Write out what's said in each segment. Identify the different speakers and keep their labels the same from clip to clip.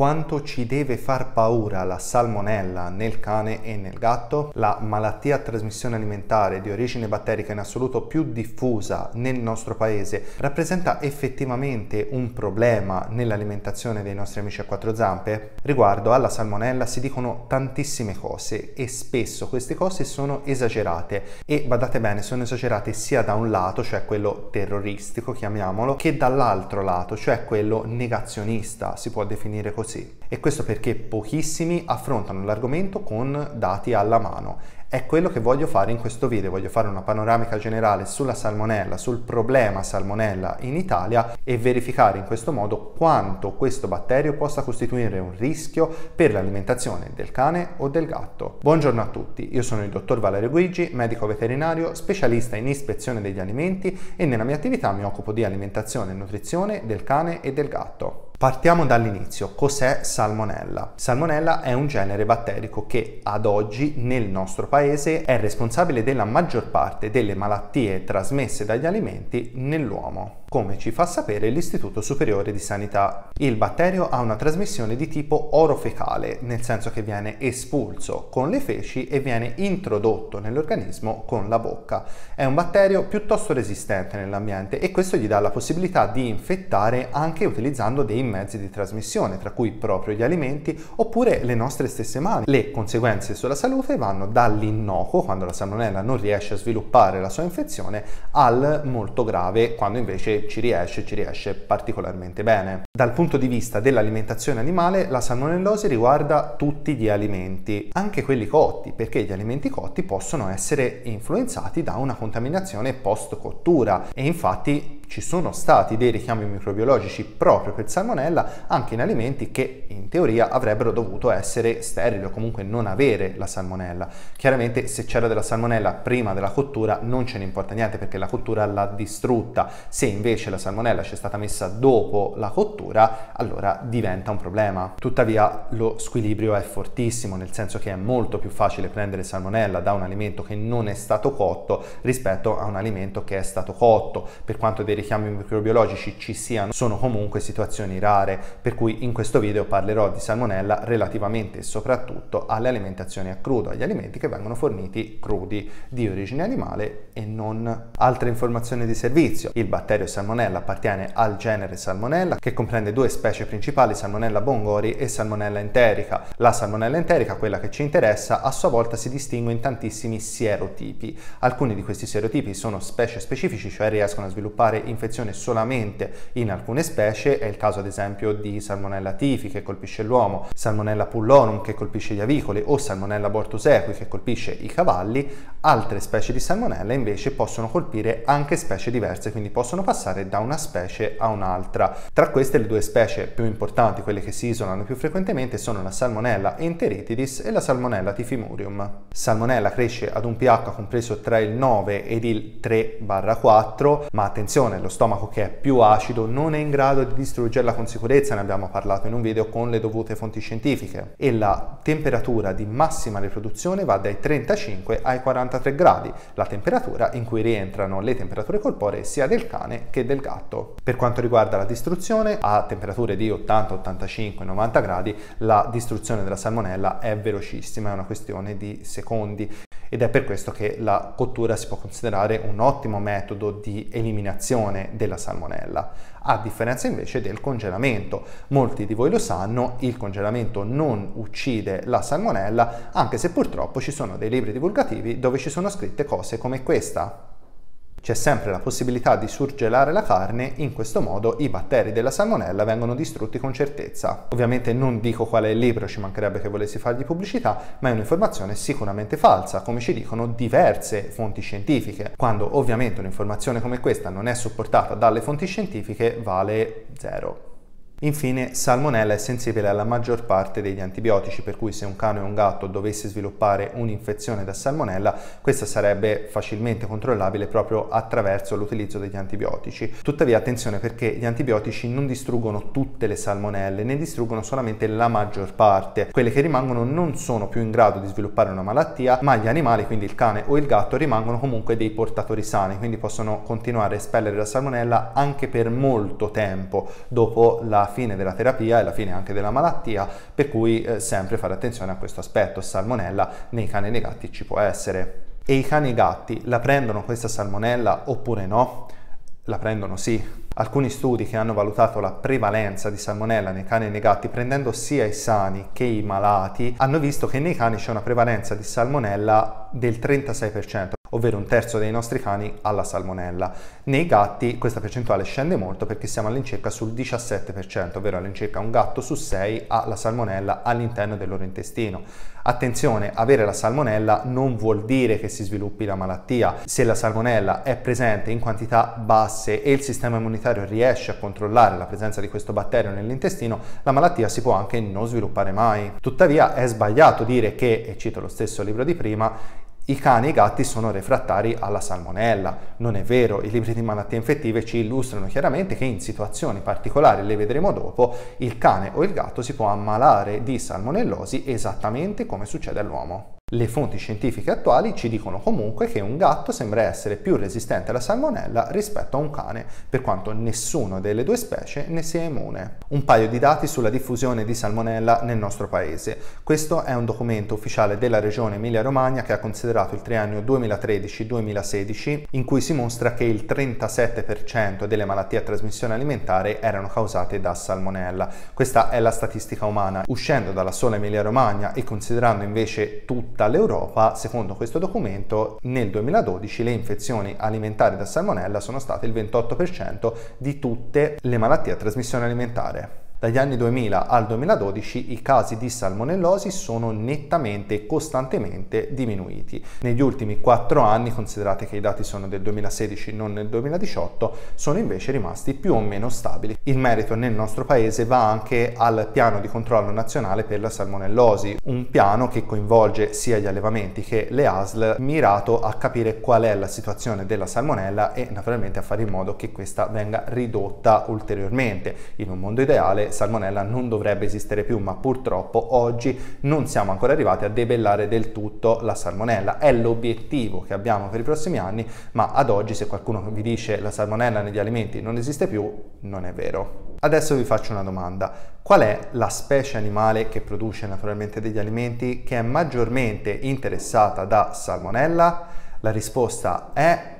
Speaker 1: Quanto ci deve far paura la salmonella nel cane e nel gatto? La malattia a trasmissione alimentare di origine batterica in assoluto più diffusa nel nostro paese rappresenta effettivamente un problema nell'alimentazione dei nostri amici a quattro zampe? Riguardo alla salmonella si dicono tantissime cose e spesso queste cose sono esagerate e badate bene sono esagerate sia da un lato, cioè quello terroristico chiamiamolo, che dall'altro lato, cioè quello negazionista, si può definire così così. E questo perché pochissimi affrontano l'argomento con dati alla mano. È quello che voglio fare in questo video, voglio fare una panoramica generale sulla salmonella, sul problema salmonella in Italia e verificare in questo modo quanto questo batterio possa costituire un rischio per l'alimentazione del cane o del gatto. Buongiorno a tutti, io sono il dottor Valerio Guigi, medico veterinario, specialista in ispezione degli alimenti e nella mia attività mi occupo di alimentazione e nutrizione del cane e del gatto. Partiamo dall'inizio. Cos'è Salmonella? Salmonella è un genere batterico che ad oggi nel nostro paese è responsabile della maggior parte delle malattie trasmesse dagli alimenti nell'uomo come ci fa sapere l'Istituto Superiore di Sanità. Il batterio ha una trasmissione di tipo orofecale, nel senso che viene espulso con le feci e viene introdotto nell'organismo con la bocca. È un batterio piuttosto resistente nell'ambiente e questo gli dà la possibilità di infettare anche utilizzando dei mezzi di trasmissione, tra cui proprio gli alimenti oppure le nostre stesse mani. Le conseguenze sulla salute vanno dall'innocuo, quando la salmonella non riesce a sviluppare la sua infezione, al molto grave, quando invece ci riesce, ci riesce particolarmente bene. Dal punto di vista dell'alimentazione animale, la salmonellosi riguarda tutti gli alimenti, anche quelli cotti, perché gli alimenti cotti possono essere influenzati da una contaminazione post cottura e infatti ci sono stati dei richiami microbiologici proprio per salmonella anche in alimenti che in teoria avrebbero dovuto essere sterili o comunque non avere la salmonella. Chiaramente se c'era della salmonella prima della cottura non ce ne importa niente perché la cottura l'ha distrutta. Se invece la salmonella ci è stata messa dopo la cottura, allora diventa un problema. Tuttavia lo squilibrio è fortissimo, nel senso che è molto più facile prendere salmonella da un alimento che non è stato cotto rispetto a un alimento che è stato cotto. Per quanto dei richiami microbiologici ci siano, sono comunque situazioni rare, per cui in questo video parlerò di salmonella relativamente e soprattutto alle alimentazioni a crudo, agli alimenti che vengono forniti crudi di origine animale e non. Altre informazioni di servizio. Il batterio salmonella appartiene al genere salmonella che comprende due specie principali, salmonella bongori e salmonella enterica. La salmonella enterica, quella che ci interessa, a sua volta si distingue in tantissimi sierotipi. Alcuni di questi sierotipi sono specie specifici, cioè riescono a sviluppare infezione solamente in alcune specie, è il caso ad esempio di Salmonella tifi che colpisce l'uomo, Salmonella pullorum che colpisce gli avicoli o Salmonella bortusequi che colpisce i cavalli, altre specie di Salmonella invece possono colpire anche specie diverse, quindi possono passare da una specie a un'altra. Tra queste le due specie più importanti, quelle che si isolano più frequentemente, sono la Salmonella enteritidis e la Salmonella tifimurium. Salmonella cresce ad un pH compreso tra il 9 ed il 3-4, ma attenzione, lo stomaco che è più acido non è in grado di distruggerla con sicurezza, ne abbiamo parlato in un video con le dovute fonti scientifiche, e la temperatura di massima riproduzione va dai 35 ai 43 gradi, la temperatura in cui rientrano le temperature corporee sia del cane che del gatto. Per quanto riguarda la distruzione, a temperature di 80, 85, 90 gradi, la distruzione della salmonella è velocissima, è una questione di secondi. Ed è per questo che la cottura si può considerare un ottimo metodo di eliminazione della salmonella, a differenza invece del congelamento. Molti di voi lo sanno, il congelamento non uccide la salmonella, anche se purtroppo ci sono dei libri divulgativi dove ci sono scritte cose come questa. C'è sempre la possibilità di surgelare la carne, in questo modo i batteri della salmonella vengono distrutti con certezza. Ovviamente non dico qual è il libro, ci mancherebbe che volessi fargli pubblicità, ma è un'informazione sicuramente falsa, come ci dicono diverse fonti scientifiche. Quando ovviamente un'informazione come questa non è supportata dalle fonti scientifiche vale zero. Infine, salmonella è sensibile alla maggior parte degli antibiotici, per cui se un cane o un gatto dovesse sviluppare un'infezione da salmonella, questa sarebbe facilmente controllabile proprio attraverso l'utilizzo degli antibiotici. Tuttavia attenzione perché gli antibiotici non distruggono tutte le salmonelle, ne distruggono solamente la maggior parte. Quelle che rimangono non sono più in grado di sviluppare una malattia, ma gli animali, quindi il cane o il gatto, rimangono comunque dei portatori sani, quindi possono continuare a espellere la salmonella anche per molto tempo dopo la fine della terapia e la fine anche della malattia, per cui eh, sempre fare attenzione a questo aspetto. Salmonella nei cani e nei gatti ci può essere. E i cani e i gatti la prendono questa salmonella oppure no? La prendono sì. Alcuni studi che hanno valutato la prevalenza di salmonella nei cani e nei gatti prendendo sia i sani che i malati hanno visto che nei cani c'è una prevalenza di salmonella del 36% ovvero un terzo dei nostri cani ha la salmonella. Nei gatti questa percentuale scende molto perché siamo all'incirca sul 17%, ovvero all'incirca un gatto su 6 ha la salmonella all'interno del loro intestino. Attenzione, avere la salmonella non vuol dire che si sviluppi la malattia. Se la salmonella è presente in quantità basse e il sistema immunitario riesce a controllare la presenza di questo batterio nell'intestino, la malattia si può anche non sviluppare mai. Tuttavia è sbagliato dire che, e cito lo stesso libro di prima, i cani e i gatti sono refrattari alla salmonella. Non è vero, i libri di malattie infettive ci illustrano chiaramente che in situazioni particolari, le vedremo dopo, il cane o il gatto si può ammalare di salmonellosi esattamente come succede all'uomo. Le fonti scientifiche attuali ci dicono comunque che un gatto sembra essere più resistente alla salmonella rispetto a un cane, per quanto nessuna delle due specie ne sia immune. Un paio di dati sulla diffusione di salmonella nel nostro paese. Questo è un documento ufficiale della regione Emilia-Romagna che ha considerato il triennio 2013-2016 in cui si mostra che il 37% delle malattie a trasmissione alimentare erano causate da salmonella. Questa è la statistica umana. Uscendo dalla sola Emilia-Romagna e considerando invece tutte tutta l'Europa, secondo questo documento, nel 2012 le infezioni alimentari da salmonella sono state il 28% di tutte le malattie a trasmissione alimentare. Dagli anni 2000 al 2012 i casi di salmonellosi sono nettamente e costantemente diminuiti. Negli ultimi 4 anni, considerate che i dati sono del 2016 non nel 2018, sono invece rimasti più o meno stabili. Il merito nel nostro paese va anche al piano di controllo nazionale per la salmonellosi, un piano che coinvolge sia gli allevamenti che le ASL, mirato a capire qual è la situazione della salmonella e naturalmente a fare in modo che questa venga ridotta ulteriormente. In un mondo ideale salmonella non dovrebbe esistere più, ma purtroppo oggi non siamo ancora arrivati a debellare del tutto la salmonella. È l'obiettivo che abbiamo per i prossimi anni, ma ad oggi se qualcuno vi dice la salmonella negli alimenti non esiste più, non è vero. Adesso vi faccio una domanda. Qual è la specie animale che produce naturalmente degli alimenti che è maggiormente interessata da salmonella? La risposta è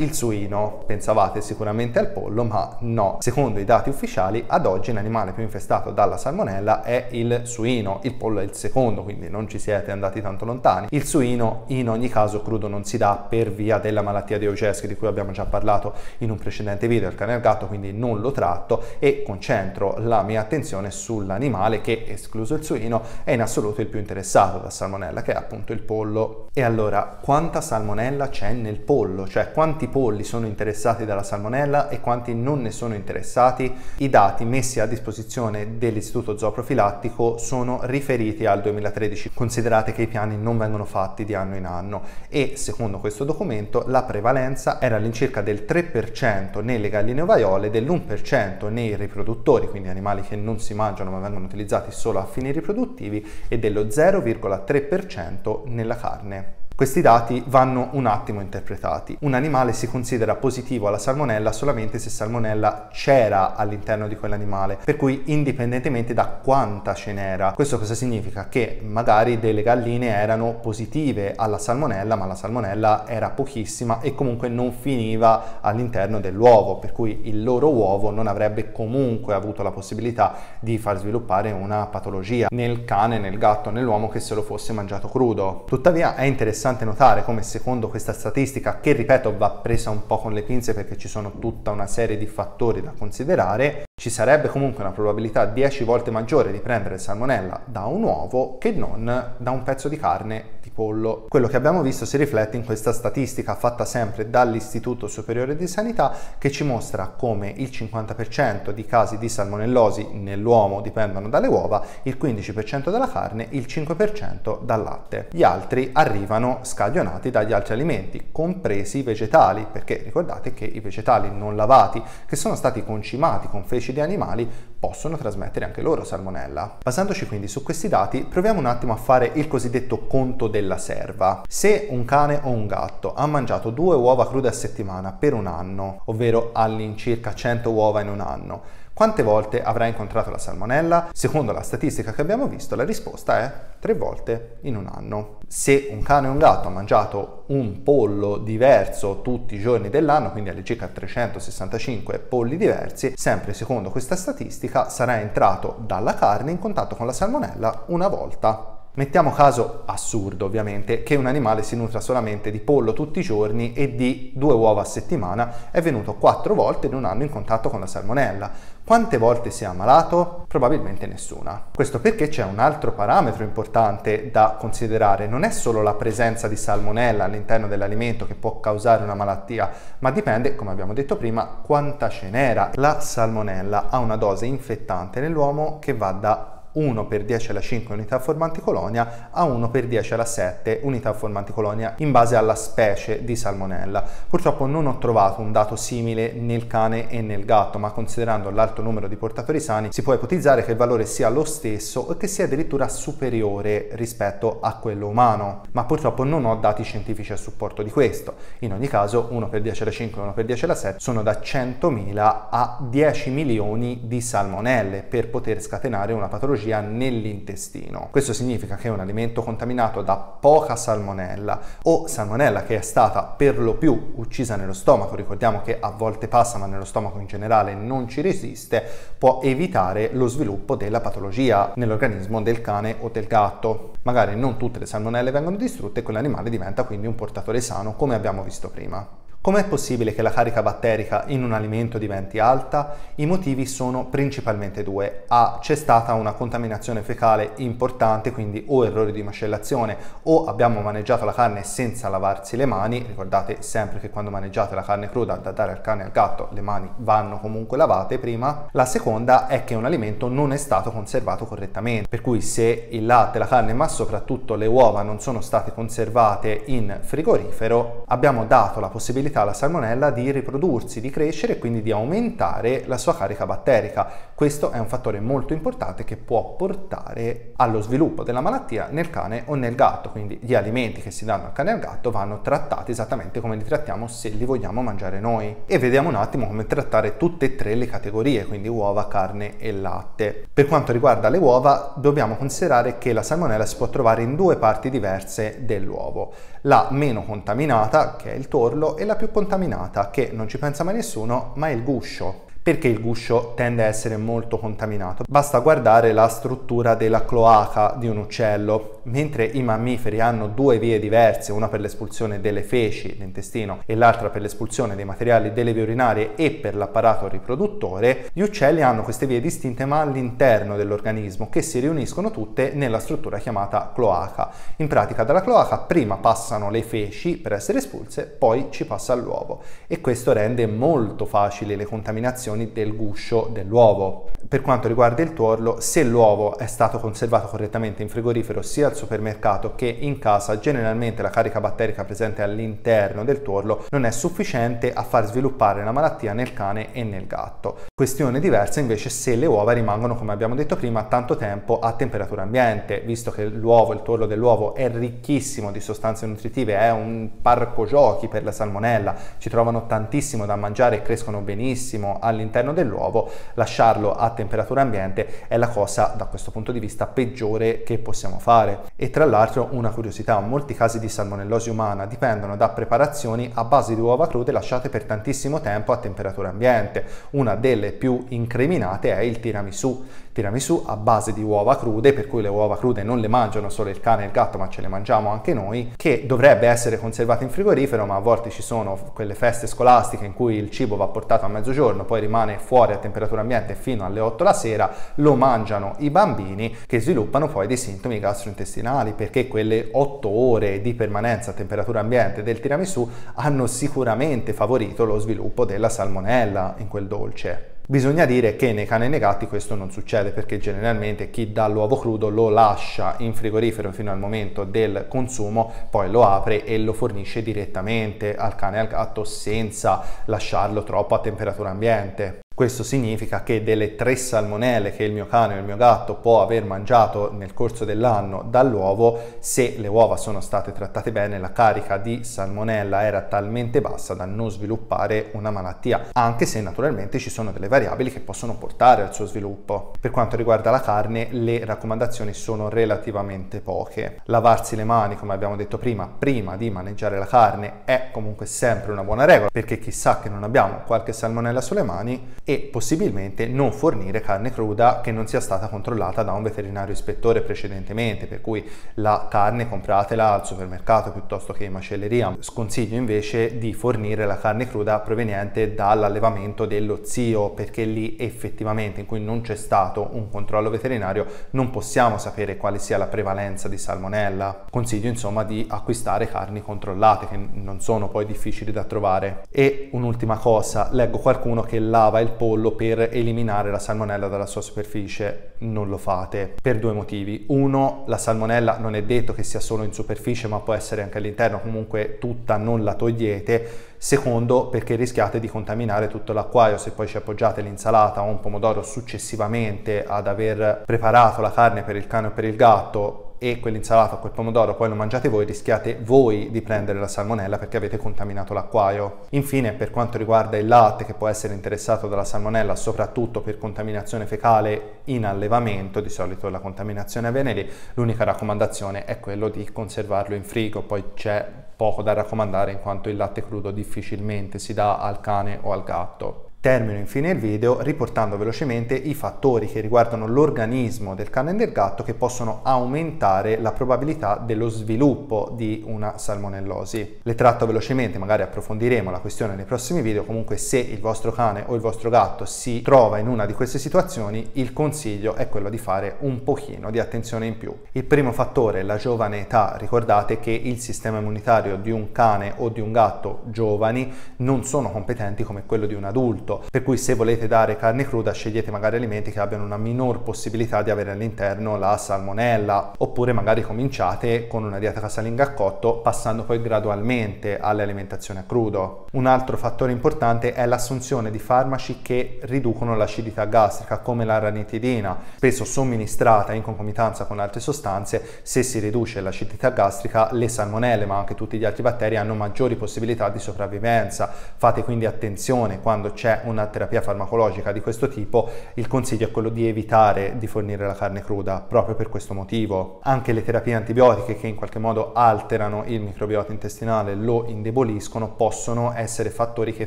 Speaker 1: il suino. Pensavate sicuramente al pollo, ma no. Secondo i dati ufficiali, ad oggi l'animale più infestato dalla salmonella è il suino. Il pollo è il secondo, quindi non ci siete andati tanto lontani. Il suino in ogni caso crudo non si dà per via della malattia di Oceski di cui abbiamo già parlato in un precedente video, il cane al gatto, quindi non lo tratto e concentro la mia attenzione sull'animale che, escluso il suino, è in assoluto il più interessato da salmonella, che è appunto il pollo. E allora, quanta salmonella c'è nel pollo? Cioè, quanti polli sono interessati dalla salmonella e quanti non ne sono interessati, i dati messi a disposizione dell'Istituto Zooprofilattico sono riferiti al 2013. Considerate che i piani non vengono fatti di anno in anno e secondo questo documento la prevalenza era all'incirca del 3% nelle galline ovaiole, dell'1% nei riproduttori, quindi animali che non si mangiano ma vengono utilizzati solo a fini riproduttivi e dello 0,3% nella carne. Questi dati vanno un attimo interpretati. Un animale si considera positivo alla salmonella solamente se salmonella c'era all'interno di quell'animale, per cui indipendentemente da quanta ce n'era. Questo cosa significa? Che magari delle galline erano positive alla salmonella, ma la salmonella era pochissima e comunque non finiva all'interno dell'uovo, per cui il loro uovo non avrebbe comunque avuto la possibilità di far sviluppare una patologia nel cane, nel gatto, nell'uomo che se lo fosse mangiato crudo. Tuttavia è interessante interessante notare come secondo questa statistica, che ripeto va presa un po' con le pinze perché ci sono tutta una serie di fattori da considerare, ci sarebbe comunque una probabilità 10 volte maggiore di prendere salmonella da un uovo che non da un pezzo di carne di pollo. Quello che abbiamo visto si riflette in questa statistica fatta sempre dall'Istituto Superiore di Sanità che ci mostra come il 50% di casi di salmonellosi nell'uomo dipendono dalle uova, il 15% dalla carne, il 5% dal latte. Gli altri arrivano scagionati dagli altri alimenti, compresi i vegetali, perché ricordate che i vegetali non lavati che sono stati concimati con feci di animali possono trasmettere anche loro salmonella. Basandoci quindi su questi dati, proviamo un attimo a fare il cosiddetto conto della serva. Se un cane o un gatto ha mangiato due uova crude a settimana per un anno, ovvero all'incirca 100 uova in un anno, Quante volte avrà incontrato la salmonella? Secondo la statistica che abbiamo visto, la risposta è tre volte in un anno. Se un cane o un gatto ha mangiato un pollo diverso tutti i giorni dell'anno, quindi all'incirca 365 polli diversi, sempre secondo questa statistica sarà entrato dalla carne in contatto con la salmonella una volta Mettiamo caso assurdo ovviamente che un animale si nutra solamente di pollo tutti i giorni e di due uova a settimana, è venuto quattro volte in un anno in contatto con la salmonella. Quante volte si è ammalato? Probabilmente nessuna. Questo perché c'è un altro parametro importante da considerare, non è solo la presenza di salmonella all'interno dell'alimento che può causare una malattia, ma dipende, come abbiamo detto prima, quanta ce n'era. La salmonella ha una dose infettante nell'uomo che va da 1 per 10 alla 5 unità formanti colonia a 1 per 10 alla 7 unità formanti colonia in base alla specie di salmonella. Purtroppo non ho trovato un dato simile nel cane e nel gatto, ma considerando l'alto numero di portatori sani si può ipotizzare che il valore sia lo stesso e che sia addirittura superiore rispetto a quello umano, ma purtroppo non ho dati scientifici a supporto di questo. In ogni caso 1 per 10 alla 5 e 1 per 10 alla 7 sono da 100.000 a 10 milioni di salmonelle per poter scatenare una patologia patologia nell'intestino. Questo significa che un alimento contaminato da poca salmonella o salmonella che è stata per lo più uccisa nello stomaco, ricordiamo che a volte passa ma nello stomaco in generale non ci resiste, può evitare lo sviluppo della patologia nell'organismo del cane o del gatto. Magari non tutte le salmonelle vengono distrutte e quell'animale diventa quindi un portatore sano come abbiamo visto prima. Com'è possibile che la carica batterica in un alimento diventi alta? I motivi sono principalmente due. A. C'è stata una contaminazione fecale importante, quindi o errori di macellazione o abbiamo maneggiato la carne senza lavarsi le mani. Ricordate sempre che quando maneggiate la carne cruda da dare al cane e al gatto le mani vanno comunque lavate prima. La seconda è che un alimento non è stato conservato correttamente, per cui se il latte, la carne ma soprattutto le uova non sono state conservate in frigorifero, abbiamo dato la possibilità possibilità alla salmonella di riprodursi, di crescere e quindi di aumentare la sua carica batterica. Questo è un fattore molto importante che può portare allo sviluppo della malattia nel cane o nel gatto, quindi gli alimenti che si danno al cane e al gatto vanno trattati esattamente come li trattiamo se li vogliamo mangiare noi. E vediamo un attimo come trattare tutte e tre le categorie, quindi uova, carne e latte. Per quanto riguarda le uova, dobbiamo considerare che la salmonella si può trovare in due parti diverse dell'uovo. La meno contaminata, che è il torlo, e la più contaminata, che non ci pensa mai nessuno, ma è il guscio. Perché il guscio tende a essere molto contaminato? Basta guardare la struttura della cloaca di un uccello. Mentre i mammiferi hanno due vie diverse, una per l'espulsione delle feci, l'intestino, e l'altra per l'espulsione dei materiali delle vie urinarie e per l'apparato riproduttore, gli uccelli hanno queste vie distinte ma all'interno dell'organismo che si riuniscono tutte nella struttura chiamata cloaca. In pratica dalla cloaca prima passano le feci per essere espulse, poi ci passa l'uovo e questo rende molto facili le contaminazioni del guscio dell'uovo. Per quanto riguarda il tuorlo, se l'uovo è stato conservato correttamente in frigorifero sia al supermercato che in casa, generalmente la carica batterica presente all'interno del tuorlo non è sufficiente a far sviluppare la malattia nel cane e nel gatto. Questione diversa invece se le uova rimangono, come abbiamo detto prima, tanto tempo a temperatura ambiente, visto che l'uovo, il tuorlo dell'uovo è ricchissimo di sostanze nutritive, è un parco giochi per la salmonella, ci trovano tantissimo da mangiare e crescono benissimo all'interno dell'uovo, lasciarlo a temperatura ambiente è la cosa da questo punto di vista peggiore che possiamo fare. E tra l'altro una curiosità, molti casi di salmonellosi umana dipendono da preparazioni a base di uova crude lasciate per tantissimo tempo a temperatura ambiente. Una delle più incriminate è il tiramisù tiramisù a base di uova crude, per cui le uova crude non le mangiano solo il cane e il gatto, ma ce le mangiamo anche noi, che dovrebbe essere conservato in frigorifero, ma a volte ci sono quelle feste scolastiche in cui il cibo va portato a mezzogiorno, poi rimane fuori a temperatura ambiente fino alle 8 la sera, lo mangiano i bambini che sviluppano poi dei sintomi gastrointestinali, perché quelle 8 ore di permanenza a temperatura ambiente del tiramisù hanno sicuramente favorito lo sviluppo della salmonella in quel dolce. Bisogna dire che nei cani e nei gatti questo non succede perché generalmente chi dà l'uovo crudo lo lascia in frigorifero fino al momento del consumo, poi lo apre e lo fornisce direttamente al cane e al gatto senza lasciarlo troppo a temperatura ambiente. Questo significa che delle tre salmonelle che il mio cane o il mio gatto può aver mangiato nel corso dell'anno dall'uovo, se le uova sono state trattate bene, la carica di salmonella era talmente bassa da non sviluppare una malattia, anche se naturalmente ci sono delle variabili che possono portare al suo sviluppo. Per quanto riguarda la carne, le raccomandazioni sono relativamente poche. Lavarsi le mani, come abbiamo detto prima, prima di maneggiare la carne è comunque sempre una buona regola, perché chissà che non abbiamo qualche salmonella sulle mani e possibilmente non fornire carne cruda che non sia stata controllata da un veterinario ispettore precedentemente, per cui la carne compratela al supermercato piuttosto che in macelleria. Sconsiglio invece di fornire la carne cruda proveniente dall'allevamento dello zio, perché lì effettivamente in cui non c'è stato un controllo veterinario non possiamo sapere quale sia la prevalenza di salmonella. Consiglio insomma di acquistare carni controllate che non sono poi difficili da trovare. E un'ultima cosa, leggo qualcuno che lava il pollo per eliminare la salmonella dalla sua superficie. Non lo fate per due motivi. Uno, la salmonella non è detto che sia solo in superficie, ma può essere anche all'interno, comunque tutta non la togliete. Secondo, perché rischiate di contaminare tutto l'acquario se poi ci appoggiate l'insalata o un pomodoro successivamente ad aver preparato la carne per il cane o per il gatto e quell'insalata o quel pomodoro poi lo mangiate voi, rischiate voi di prendere la salmonella perché avete contaminato l'acquario. Infine, per quanto riguarda il latte che può essere interessato dalla salmonella, soprattutto per contaminazione fecale in allevamento, di solito la contaminazione avviene lì, l'unica raccomandazione è quello di conservarlo in frigo, poi c'è poco da raccomandare in quanto il latte crudo difficilmente si dà al cane o al gatto. Termino infine il video riportando velocemente i fattori che riguardano l'organismo del cane e del gatto che possono aumentare la probabilità dello sviluppo di una salmonellosi. Le tratto velocemente, magari approfondiremo la questione nei prossimi video, comunque se il vostro cane o il vostro gatto si trova in una di queste situazioni, il consiglio è quello di fare un pochino di attenzione in più. Il primo fattore è la giovane età, ricordate che il sistema immunitario di un cane o di un gatto giovani non sono competenti come quello di un adulto tutto. Per cui se volete dare carne cruda scegliete magari alimenti che abbiano una minor possibilità di avere all'interno la salmonella oppure magari cominciate con una dieta casalinga a cotto passando poi gradualmente all'alimentazione a crudo. Un altro fattore importante è l'assunzione di farmaci che riducono l'acidità gastrica come la ranitidina, spesso somministrata in concomitanza con altre sostanze, se si riduce l'acidità gastrica le salmonelle ma anche tutti gli altri batteri hanno maggiori possibilità di sopravvivenza. Fate quindi attenzione quando c'è una terapia farmacologica di questo tipo, il consiglio è quello di evitare di fornire la carne cruda, proprio per questo motivo. Anche le terapie antibiotiche che in qualche modo alterano il microbiota intestinale, lo indeboliscono, possono essere fattori che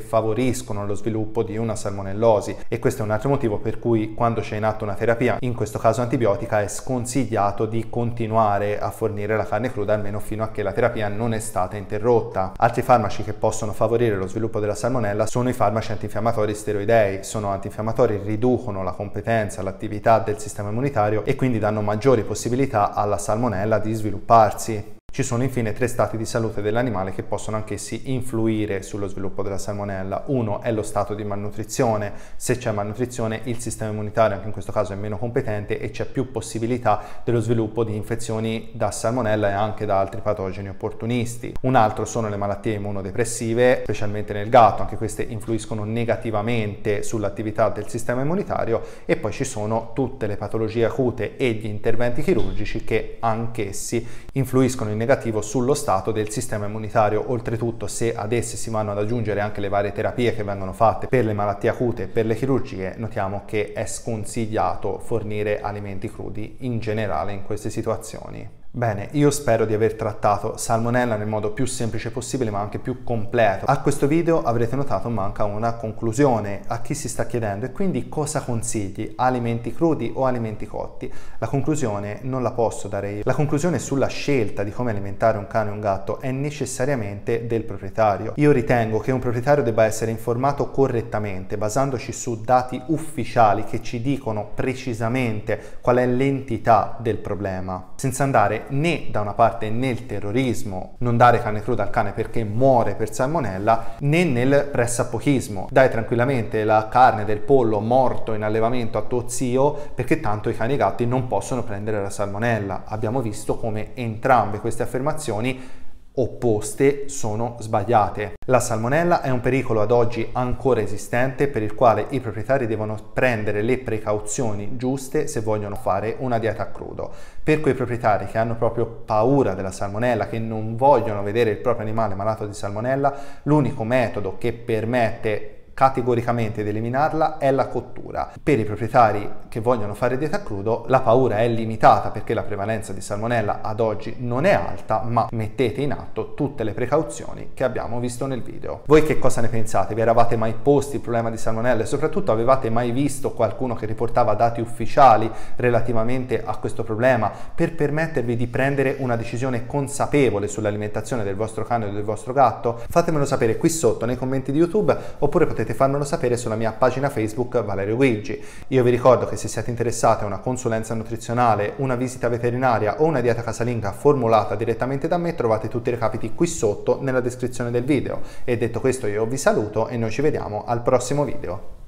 Speaker 1: favoriscono lo sviluppo di una salmonellosi e questo è un altro motivo per cui quando c'è in atto una terapia, in questo caso antibiotica, è sconsigliato di continuare a fornire la carne cruda almeno fino a che la terapia non è stata interrotta. Altri farmaci che possono favorire lo sviluppo della salmonella sono i farmaci antinfiammatori antinfiammatori steroidei sono antinfiammatori, riducono la competenza, l'attività del sistema immunitario e quindi danno maggiori possibilità alla salmonella di svilupparsi. Ci sono infine tre stati di salute dell'animale che possono anch'essi influire sullo sviluppo della salmonella. Uno è lo stato di malnutrizione. Se c'è malnutrizione il sistema immunitario anche in questo caso è meno competente e c'è più possibilità dello sviluppo di infezioni da salmonella e anche da altri patogeni opportunisti. Un altro sono le malattie immunodepressive, specialmente nel gatto, anche queste influiscono negativamente sull'attività del sistema immunitario e poi ci sono tutte le patologie acute e gli interventi chirurgici che anch'essi influiscono in negativo sullo stato del sistema immunitario. Oltretutto, se ad esse si vanno ad aggiungere anche le varie terapie che vengono fatte per le malattie acute e per le chirurgie, notiamo che è sconsigliato fornire alimenti crudi in generale in queste situazioni. Bene, io spero di aver trattato salmonella nel modo più semplice possibile ma anche più completo. A questo video avrete notato manca una conclusione a chi si sta chiedendo e quindi cosa consigli, alimenti crudi o alimenti cotti? La conclusione non la posso dare io. La conclusione sulla scelta di come alimentare un cane o un gatto è necessariamente del proprietario. Io ritengo che un proprietario debba essere informato correttamente basandoci su dati ufficiali che ci dicono precisamente qual è l'entità del problema, senza andare né da una parte nel terrorismo, non dare carne cruda al cane perché muore per salmonella, né nel pressapochismo. Dai tranquillamente la carne del pollo morto in allevamento a tuo zio perché tanto i cani e i gatti non possono prendere la salmonella. Abbiamo visto come entrambe queste affermazioni opposte sono sbagliate. La salmonella è un pericolo ad oggi ancora esistente per il quale i proprietari devono prendere le precauzioni giuste se vogliono fare una dieta a crudo. Per quei proprietari che hanno proprio paura della salmonella, che non vogliono vedere il proprio animale malato di salmonella, l'unico metodo che permette categoricamente di eliminarla è la cottura. Per i proprietari che vogliono fare dieta a crudo la paura è limitata perché la prevalenza di salmonella ad oggi non è alta, ma mettete in atto tutte le precauzioni che abbiamo visto nel video. Voi che cosa ne pensate? Vi eravate mai posti il problema di salmonella e soprattutto avevate mai visto qualcuno che riportava dati ufficiali relativamente a questo problema per permettervi di prendere una decisione consapevole sull'alimentazione del vostro cane o del vostro gatto? Fatemelo sapere qui sotto nei commenti di YouTube oppure potete potete farmelo sapere sulla mia pagina Facebook Valerio Guigi. Io vi ricordo che se siete interessati a una consulenza nutrizionale, una visita veterinaria o una dieta casalinga formulata direttamente da me, trovate tutti i recapiti qui sotto nella descrizione del video. E detto questo io vi saluto e noi ci vediamo al prossimo video.